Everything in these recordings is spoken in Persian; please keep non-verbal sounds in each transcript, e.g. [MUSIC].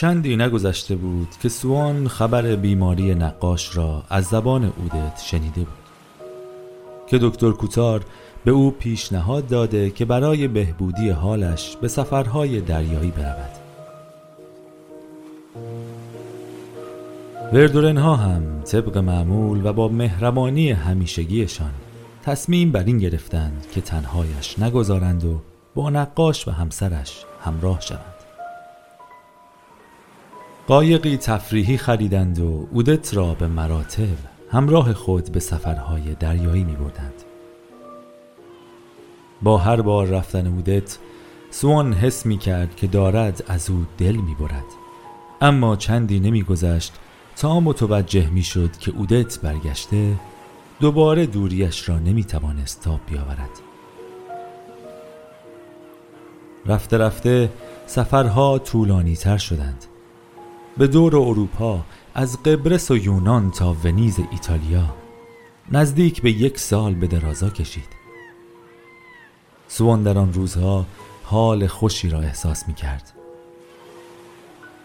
چندی نگذشته بود که سوان خبر بیماری نقاش را از زبان اودت شنیده بود. که دکتر کوتار به او پیشنهاد داده که برای بهبودی حالش به سفرهای دریایی برود. وردورنها هم طبق معمول و با مهربانی همیشگیشان تصمیم بر این گرفتند که تنهایش نگذارند و با نقاش و همسرش همراه شوند. قایقی تفریحی خریدند و اودت را به مراتب همراه خود به سفرهای دریایی می بردند. با هر بار رفتن اودت سوان حس می کرد که دارد از او دل می برد. اما چندی نمی گذشت تا متوجه می شد که اودت برگشته دوباره دوریش را نمی توانست تاب بیاورد رفته رفته سفرها طولانی تر شدند به دور اروپا از قبرس و یونان تا ونیز ایتالیا. نزدیک به یک سال به درازا کشید. سوان در آن روزها حال خوشی را احساس می کرد.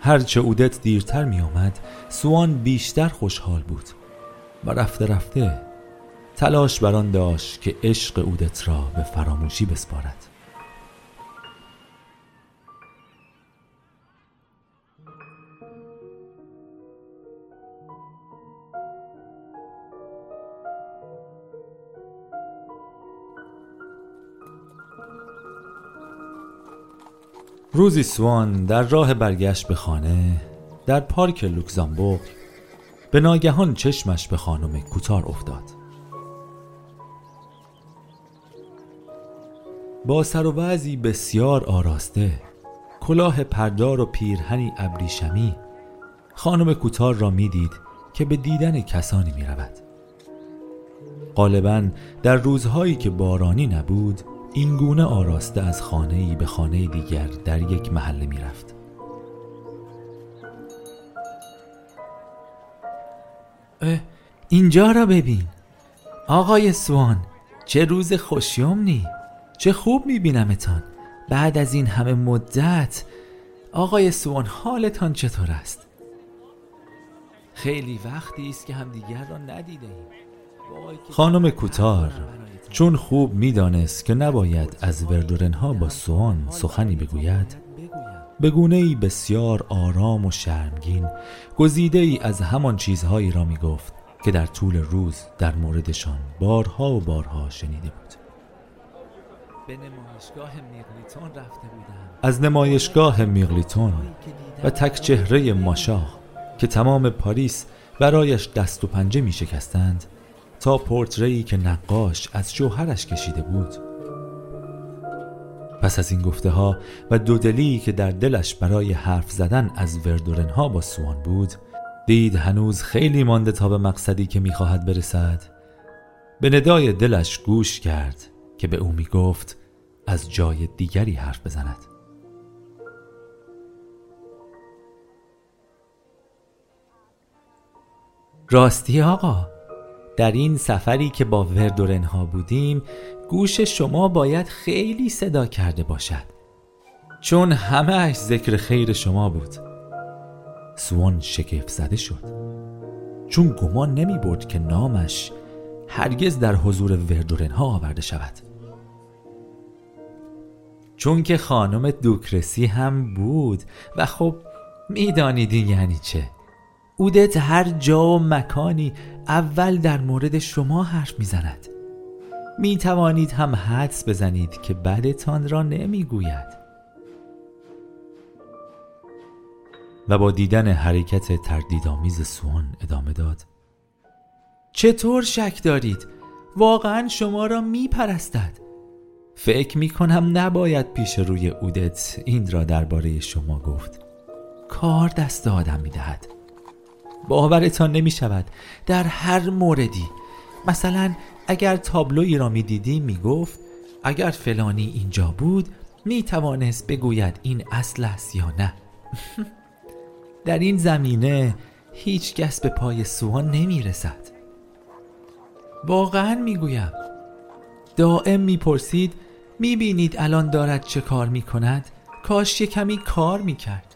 هرچه اودت دیرتر می آمد سوان بیشتر خوشحال بود و رفته رفته تلاش بران داشت که عشق اودت را به فراموشی بسپارد. روزی سوان در راه برگشت به خانه در پارک لوکزامبورگ به ناگهان چشمش به خانم کوتار افتاد. با سر و بسیار آراسته کلاه پردار و پیرهنی ابریشمی خانم کوتار را می‌دید که به دیدن کسانی می رود غالبا در روزهایی که بارانی نبود این گونه آراسته از خانه ای به خانه دیگر در یک محله می رفت اینجا را ببین. آقای سوان چه روز خوشیومنی چه خوب میبینمتان. بعد از این همه مدت آقای سوان حالتان چطور است؟ خیلی وقتی است که همدیگر را ندیده خانم کوتار چون خوب می‌دانست که نباید از وردورنها با سوان سخنی بگوید به گونه ای بسیار آرام و شرمگین گزیده ای از همان چیزهایی را می گفت که در طول روز در موردشان بارها و بارها شنیده بود. به نمایشگاه میغلیتون رفته بودم. از نمایشگاه میغلیتون و تک چهره ماشاه که تمام پاریس برایش دست و پنجه می شکستند تا پورتری که نقاش از شوهرش کشیده بود. پس از این گفته ها و دودلی که در دلش برای حرف زدن از وردورنها با سوان بود دید هنوز خیلی مانده تا به مقصدی که می‌خواهد برسد. به ندای دلش گوش کرد که به او می‌گفت از جای دیگری حرف بزند. راستی آقا در این سفری که با وردورنها بودیم گوش شما باید خیلی صدا کرده باشد. چون همه ذکر خیر شما بود. سوان شگفت زده شد. چون گمان نمی برد که نامش هرگز در حضور وردورنها آورده شود. چون که خانم دوکرسی هم بود و خب میدانیدین یعنی چه. اودت هر جا و مکانی اول در مورد شما حرف می‌زند. می توانید هم حدس بزنید که بدتان را نمی‌گوید. و با دیدن حرکت تردیدآمیز سوان ادامه داد. چطور شک دارید؟ واقعا شما را میپرستد. فکر می کنم نباید پیش روی اودت این را درباره شما گفت. کار دست آدم می دهد باورتان نمی شود در هر موردی. مثلا اگر تابلوی را می دیدیم می گفت اگر فلانی اینجا بود می توانست بگوید این اصل است یا نه. [LAUGHS] در این زمینه هیچ کس به پای سوان نمی رسد واقعا می گویم دائم می پرسید می بینید الان دارد چه کار می کند کاش یه کمی کار می کرد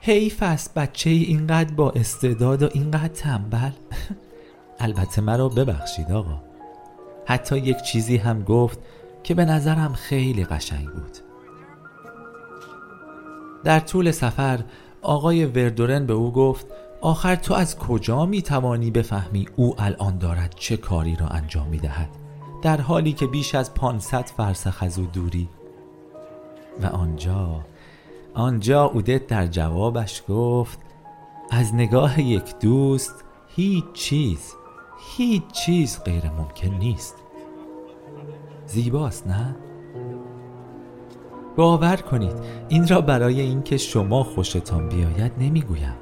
حیف است بچه اینقدر با استعداد و اینقدر تنبل؟ [LAUGHS] البته مرا ببخشید آقا. حتی یک چیزی هم گفت که به نظرم خیلی قشنگ بود. در طول سفر آقای وردورن به او گفت آخر تو از کجا می توانی بفهمی او الان دارد چه کاری را انجام می دهد در حالی که بیش از 500 فرسخ از او دوری. و آنجا آنجا اودت در جوابش گفت از نگاه یک دوست هیچ چیز هیچ چیز غیر ممکن نیست. زیباست نه؟ باور کنید این را برای اینکه شما خوشتان بیاید نمی‌گویم.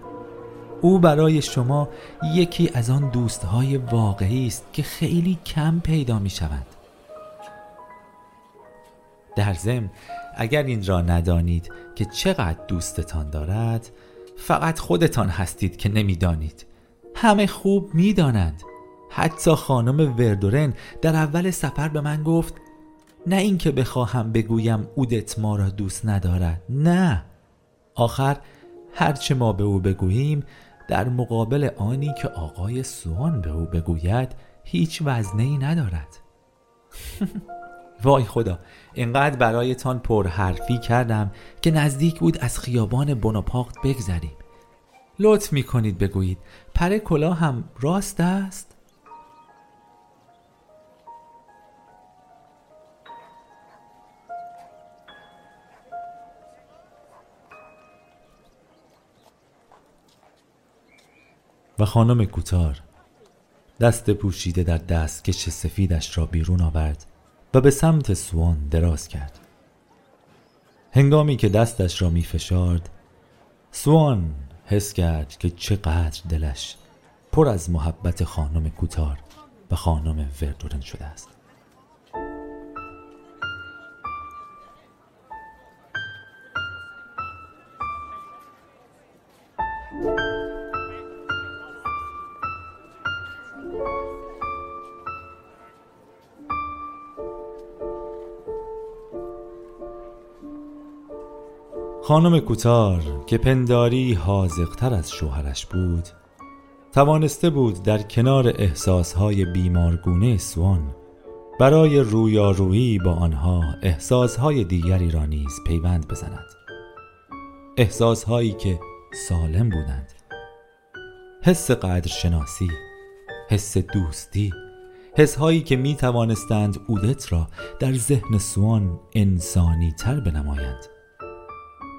او برای شما یکی از آن دوستهای واقعی است که خیلی کم پیدا می شود در ضمن اگر این را ندانید که چقدر دوستتان دارد فقط خودتان هستید که نمی‌دانید. همه خوب می‌دانند. حتی خانم وردورن در اول سفر به من گفت نه اینکه بخواهم بگویم اودت ما را دوست ندارد. نه. آخر هرچه ما به او بگوییم در مقابل آنی که آقای سوان به او بگوید هیچ وزنه ای ندارد. [LAUGHS] وای خدا اینقدر برایتان پرحرفی کردم که نزدیک بود از خیابان بناپاخت بگذریم لطف می کنید بگویید پر کلا هم راست است؟ و خانم کوتار دست پوشیده در دستکش سفیدش را بیرون آورد و به سمت سوان دراز کرد. هنگامی که دستش را می فشارد سوان حس کرد که چقدر دلش پر از محبت خانم کوتار و خانم وردورن شده است. خانم کوتار که پنداری حاضقتر از شوهرش بود توانسته بود در کنار احساسهای بیمارگونه سوان برای رویارویی با آنها احساسهای دیگری را نیز پیوند بزند. احساسهایی که سالم بودند. حس قدرشناسی حس دوستی حسهایی که می توانستند اودت را در ذهن سوان انسانی تر بنمایند.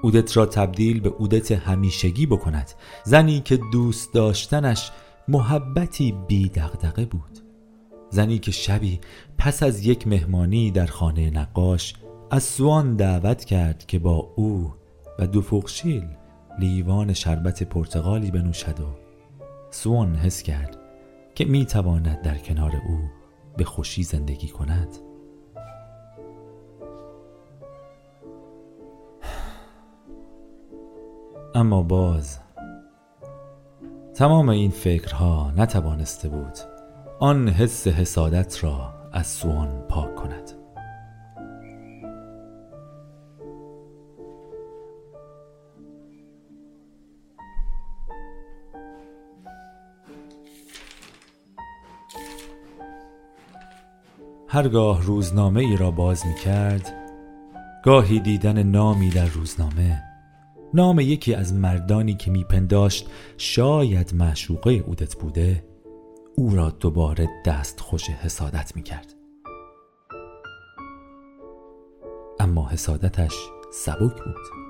اودت را تبدیل به اودت همیشگی بکند. زنی که دوست داشتنش محبتی بی دغدغه بود. زنی که شبی پس از یک مهمانی در خانه نقاش از سوان دعوت کرد که با او و دو فوقشیل لیوان شربت پرتغالی بنوشد و سوان حس کرد که می تواند در کنار او به خوشی زندگی کند. اما باز تمام این فکرها نتوانسته بود آن حس حسادت را از سوان پاک کند. هرگاه روزنامه ای را باز می کرد گاهی دیدن نامی در روزنامه نام یکی از مردانی که میپنداشت شاید معشوقه اودت بوده او را دوباره دست خوش حسادت می‌کرد. اما حسادتش سبک بود.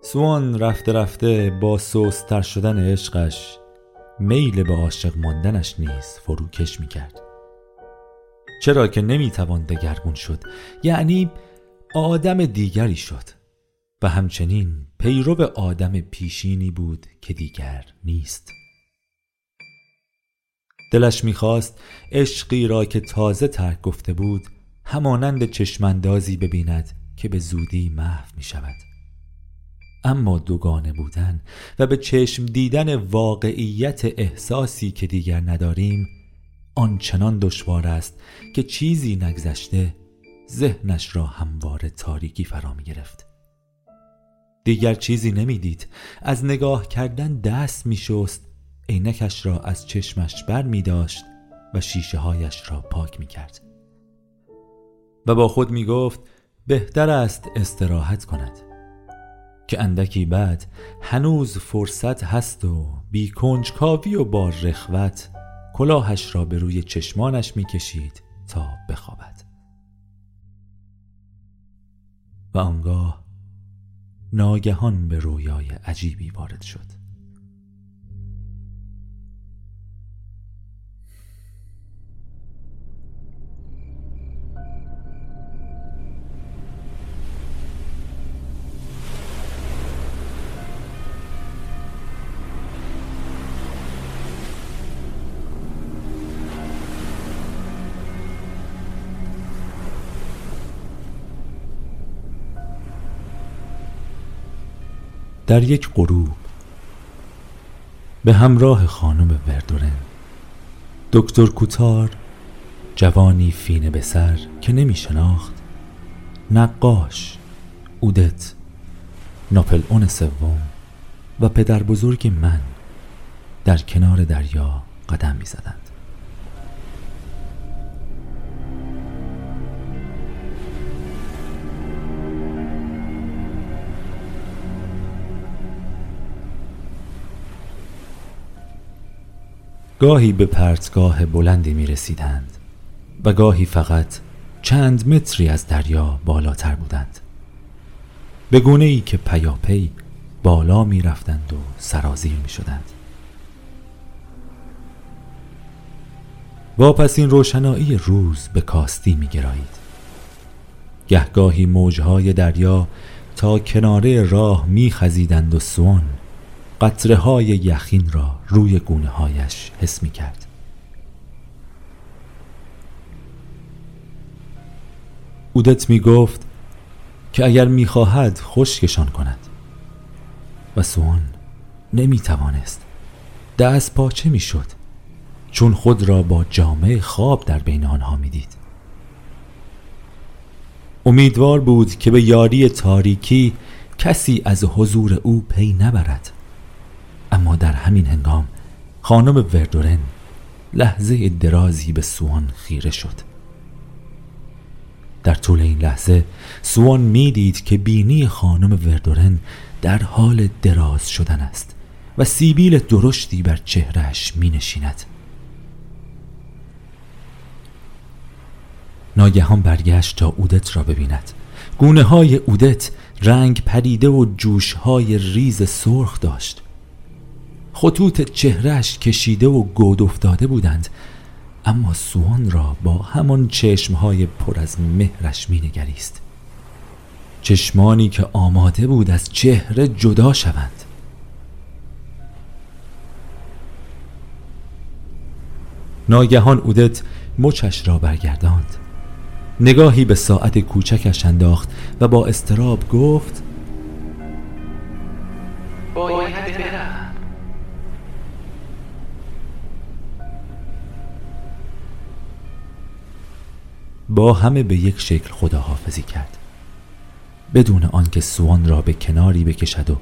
سوان رفته رفته با سوستر شدن عشقش میل به عاشق ماندنش نیز فروکش می‌کرد. چرا که نمی‌توان دگرگون شد یعنی آدم دیگری شد و همچنین پیرو آدم پیشینی بود که دیگر نیست. دلش می‌خواست عشقی را که تازه ترک گفته بود همانند چشمندازی ببیند که به زودی محو می شود اما دوگانه بودن و به چشم دیدن واقعیت احساسی که دیگر نداریم آنچنان دشوار است که چیزی نگذشته ذهنش را همواره تاریکی فرا می گرفت. دیگر چیزی نمی‌دید از نگاه کردن دست می شست عینکش را از چشمش بر می داشت و شیشه هایش را پاک می کرد. و با خود می گفت بهتر است استراحت کند. که اندکی بعد هنوز فرصت هست و بی کنجکاوی و با رخوت کلاهش را به روی چشمانش می‌کشید تا بخوابد. و آنگاه ناگهان به رویای عجیبی وارد شد. در یک غروب به همراه خانم وردورن دکتر کوتار جوانی فینه به سر که نمی شناخت نقاش اودت ناپل اون سوم و پدر بزرگ من در کنار دریا قدم می زدند. گاهی به پرتگاه بلندی می رسیدند و گاهی فقط چند متری از دریا بالاتر بودند. به گونه ای که پیاپی بالا می رفتند و سرازیر می شدند این روشنایی روز به کاستی می گرایید گهگاهی موجهای دریا تا کناره راه می خزیدند و سوان قطره های یخین را روی گونه هایش حس می کرد اودت می گفت که اگر می خواهد خشکشان کند و سوان نمی توانست دست پاچه می شد چون خود را با جامعه خواب در بین آنها می دید امیدوار بود که به یاری تاریکی کسی از حضور او پی نبرد. اما در همین هنگام خانم وردورن لحظه درازی به سوان خیره شد. در طول این لحظه سوان می‌دید که بینی خانم وردورن در حال دراز شدن است و سیبیل درشتی بر چهرهش می نشیند ناگهان برگشت تا اودت را ببیند. گونه های اودت رنگ پریده و جوش های ریز سرخ داشت. خطوط چهرش کشیده و گود افتاده بودند. اما سوان را با همان چشمهای پر از مهرش می نگریست چشمانی که آماده بود از چهره جدا شوند. ناگهان اودت مچش را برگرداند. نگاهی به ساعت کوچکش انداخت و با استراب گفت باید برم با همه به یک شکل خداحافظی کرد. بدون آنکه سوان را به کناری بکشد و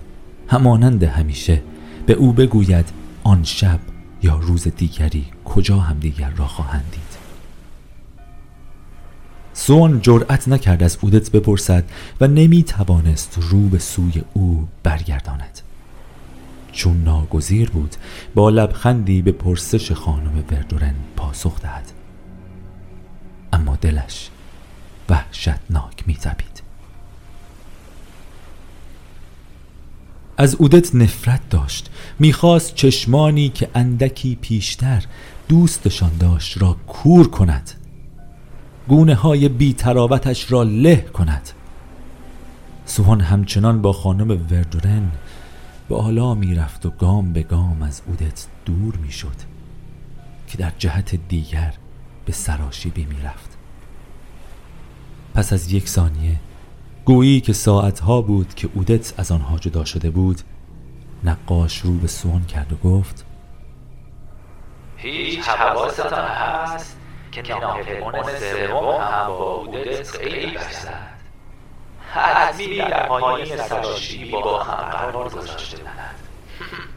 همانند همیشه به او بگوید آن شب یا روز دیگری کجا همدیگر را خواهند دید. سوان جرأت نکرد از اودت بپرسد و نمی توانست رو به سوی او برگرداند. چون ناگزیر بود با لبخندی به پرسش خانم وردورن پاسخ دهد. اما دلش وحشتناک میتپید از اودت نفرت داشت. می‌خواست چشمانی که اندکی پیشتر دوستشان داشت را کور کند. گونه های بی را له کند. سوهان همچنان با خانم وردورن بالا می‌رفت و گام به گام از اودت دور می‌شد که در جهت دیگر به سراشیبی می‌رفت. پس از یک ثانیه گویی که ساعتها بود که اودت از آنها جدا شده بود نقاش رو به سون کرد و گفت هیچ حواستان هست که ناپلئون سوم هم با اودت خیلی بشد حتمی در پایین سراشی با هم قرار گذاشته بودند.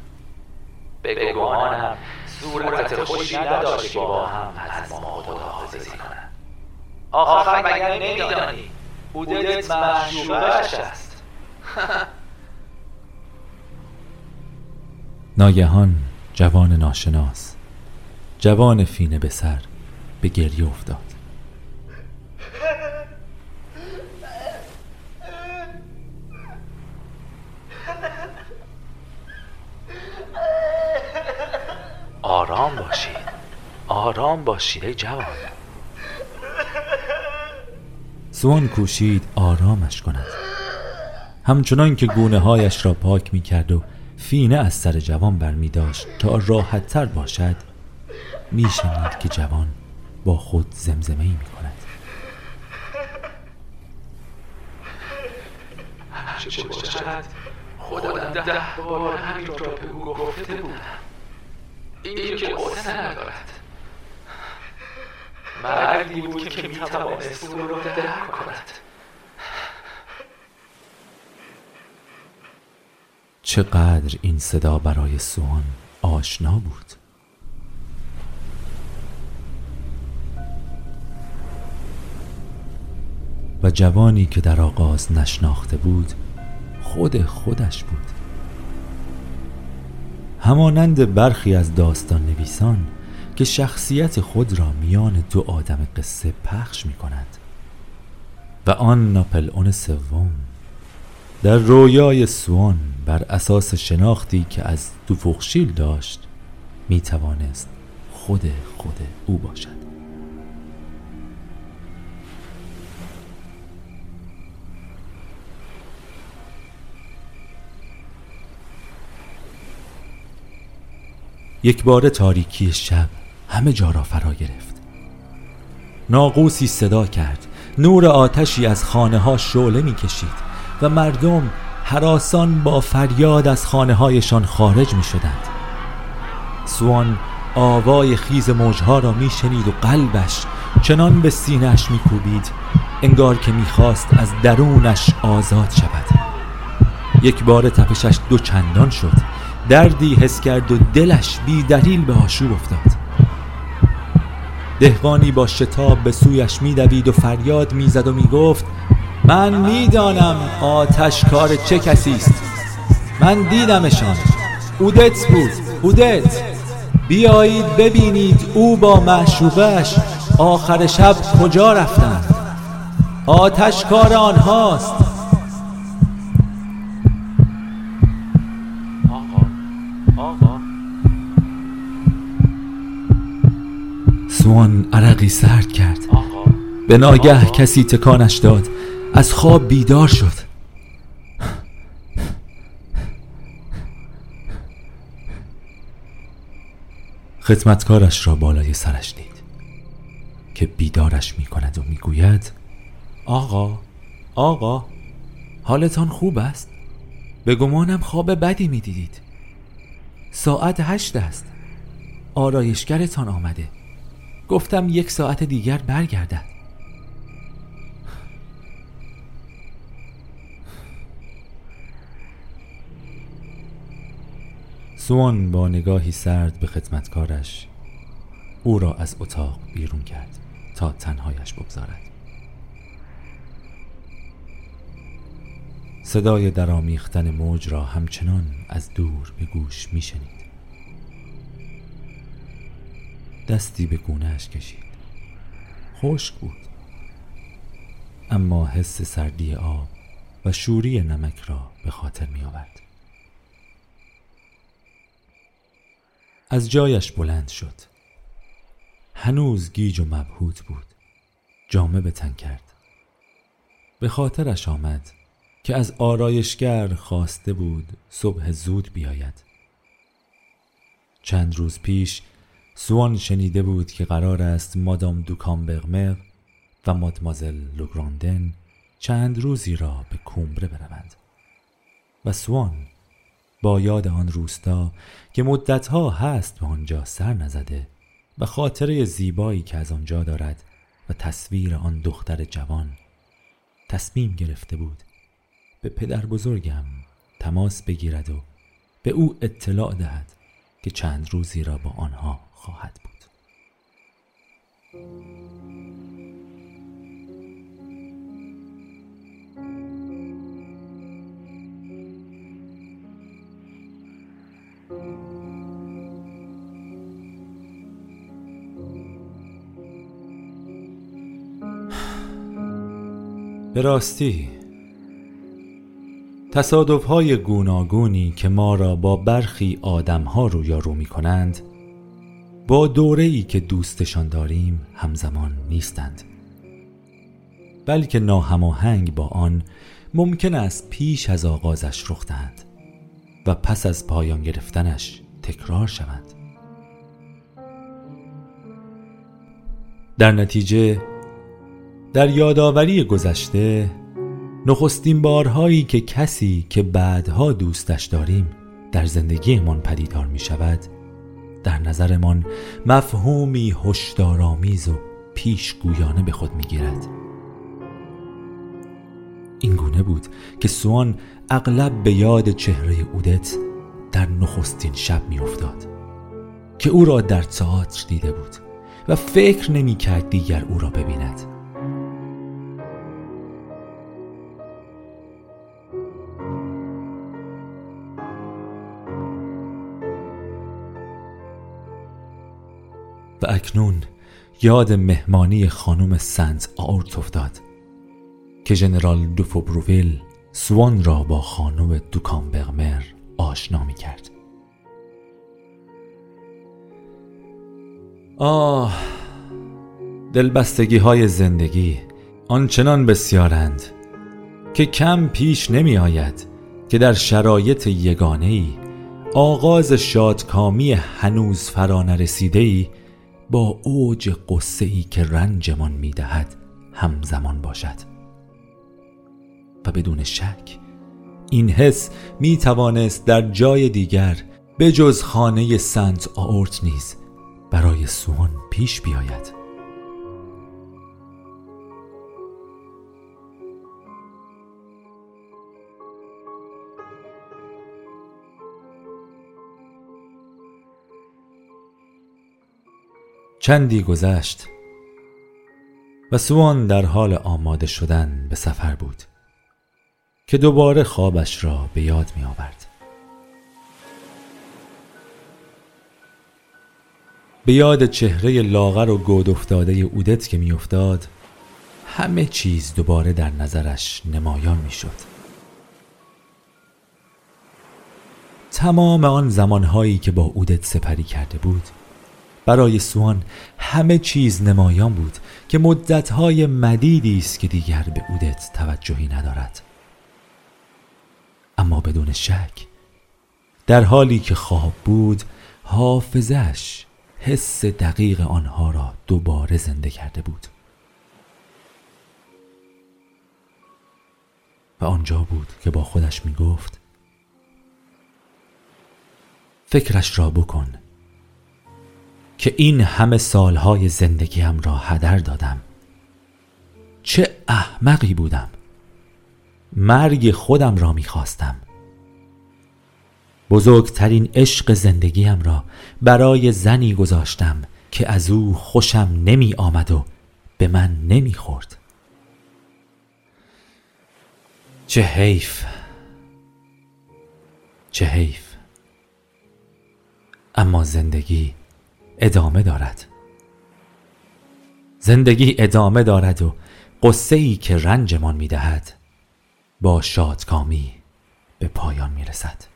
[LAUGHS] به گمانم صورت خوشی نداشت با هم از ما خداحافظی کنند. آخر مگر نمیدانی؟ اودت معشوقش است. [LAUGHS] ناگهان جوان ناشناس جوان فینه به سر به گریه افتاد آرام باشید آرام باشید ای جوان. سوان کوشید آرامش کند. همچنان که گونه هایش را پاک می کرد و فینه از سر جوان بر می داشت تا راحت تر باشد می شنید که جوان با خود زمزمه ای می کند چه باشد خدا ده بار همین را به او گفته بودم این که قصه ندارد. مردی بود که می توانست او را درک کند. چقدر این صدا برای سوان آشنا بود؟ و جوانی که در آغاز نشناخته بود خود خودش بود. همانند برخی از داستان نویسان که شخصیت خود را میان دو آدم قصه پخش می کند و آن ناپل اون سوم در رویای سوان بر اساس شناختی که از دوفوخشیل داشت می توانست خود خود او باشد. یک بار تاریکی شب همه جا را فرا گرفت. ناقوسی صدا کرد. نور آتشی از خانه ها شعله می کشید و مردم حراسان با فریاد از خانه هایشان خارج می شدند سوان آوای خیز موجها را می شنید و قلبش چنان به سینهش می کوبید انگار که می‌خواست از درونش آزاد شود. یک بار تپشش دو چندان شد. دردی حس کرد و دلش بی دلیل به آشوب افتاد. دهقانی با شتاب به سویش میدوید و فریاد می‌زد و می‌گفت من می‌دانم آتش کار چه کسی است. من دیدمشان. اودت بود. اودت. بیایید ببینید او با معشوقش آخر شب کجا رفتند آتش کار آنهاست. سوان عرقی سرد کرد. به ناگه کسی تکانش داد. از خواب بیدار شد. خدمتکارش را بالای سرش دید. که بیدارش می کند و می‌گوید آقا آقا حالتان خوب است؟ به گمانم خواب بدی می دیدید ساعت هشت است. آرایشگرتان آمده. گفتم یک ساعت دیگر برگردد سوان با نگاهی سرد به خدمتکارش او را از اتاق بیرون کرد تا تنهایش بگذارد. صدای درامیختن موج را همچنان از دور به گوش میشنید. دستی به گونهش کشید. خشک بود. اما حس سردی آب و شوری نمک را به خاطر می آورد از جایش بلند شد. هنوز گیج و مبهوت بود. جامه به تن کرد. به خاطرش آمد که از آرایشگر خواسته بود صبح زود بیاید. چند روز پیش سوان شنیده بود که قرار است مادام دوکامبرمر و مادمازل لوگراندن چند روزی را به کومبره بروند. و سوان با یاد آن روستا که مدتها هست به آنجا سر نزده و خاطره زیبایی که از آنجا دارد و تصویر آن دختر جوان تصمیم گرفته بود به پدر بزرگم تماس بگیرد و به او اطلاع دهد که چند روزی را با آنها خواهد بود. [SIGHS] به راستی. تصادف های گوناگونی که ما را با برخی آدم ها رویارو می کنند با دوره ای که دوستشان داریم همزمان نیستند. بلکه ناهماهنگ با آن ممکن است پیش از آغازش رخ دهند و پس از پایان گرفتنش تکرار شوند. در نتیجه در یادآوری گذشته نخستین بارهایی که کسی که بعدها دوستش داریم در زندگیمان پدیدار می شود در نظرمان مفهومی هشدارآمیز و پیشگویانه به خود می گیرد این گونه بود که سوان اغلب به یاد چهره اودت در نخستین شب می افتاد که او را در تئاتر دیده بود و فکر نمی کرد دیگر او را ببیند. و اکنون یاد مهمانی خانم سنت آورت افتاد که ژنرال دوفوبروویل سوان را با خانم دوکانبرمر آشنا می کرد آه دلبستگی های زندگی آنچنان بسیارند که کم پیش نمی آید که در شرایط یگانه ای آغاز شادکامی هنوز فرا نرسیده با اوج قصه ای که رنجمان می‌دهد همزمان باشد. و بدون شک این حس می توانست در جای دیگر به جز خانه سنت آورت نیز برای سوان پیش بیاید. چندی گذشت و سوان در حال آماده شدن به سفر بود که دوباره خوابش را به یاد می آورد به یاد چهره لاغر و گود افتاده اودت که میافتاد همه چیز دوباره در نظرش نمایان می‌شد. تمام آن زمانهایی که با اودت سپری کرده بود برای سوان همه چیز نمایان بود که مدتهای مدیدی است که دیگر به اودت توجهی ندارد. اما بدون شک در حالی که خواب بود حافظش حس دقیق آنها را دوباره زنده کرده بود. و آنجا بود که با خودش می گفت فکرش را بکن. که این همه سالهای زندگیم را هدر دادم. چه احمقی بودم. مرگ خودم را می‌خواستم. بزرگترین عشق زندگیم را برای زنی گذاشتم که از او خوشم نمی آمد و به من نمی خورد چه حیف. چه حیف. اما زندگی ادامه دارد. زندگی ادامه دارد و قصه ای که رنجمان می دهد با شادکامی به پایان می رسد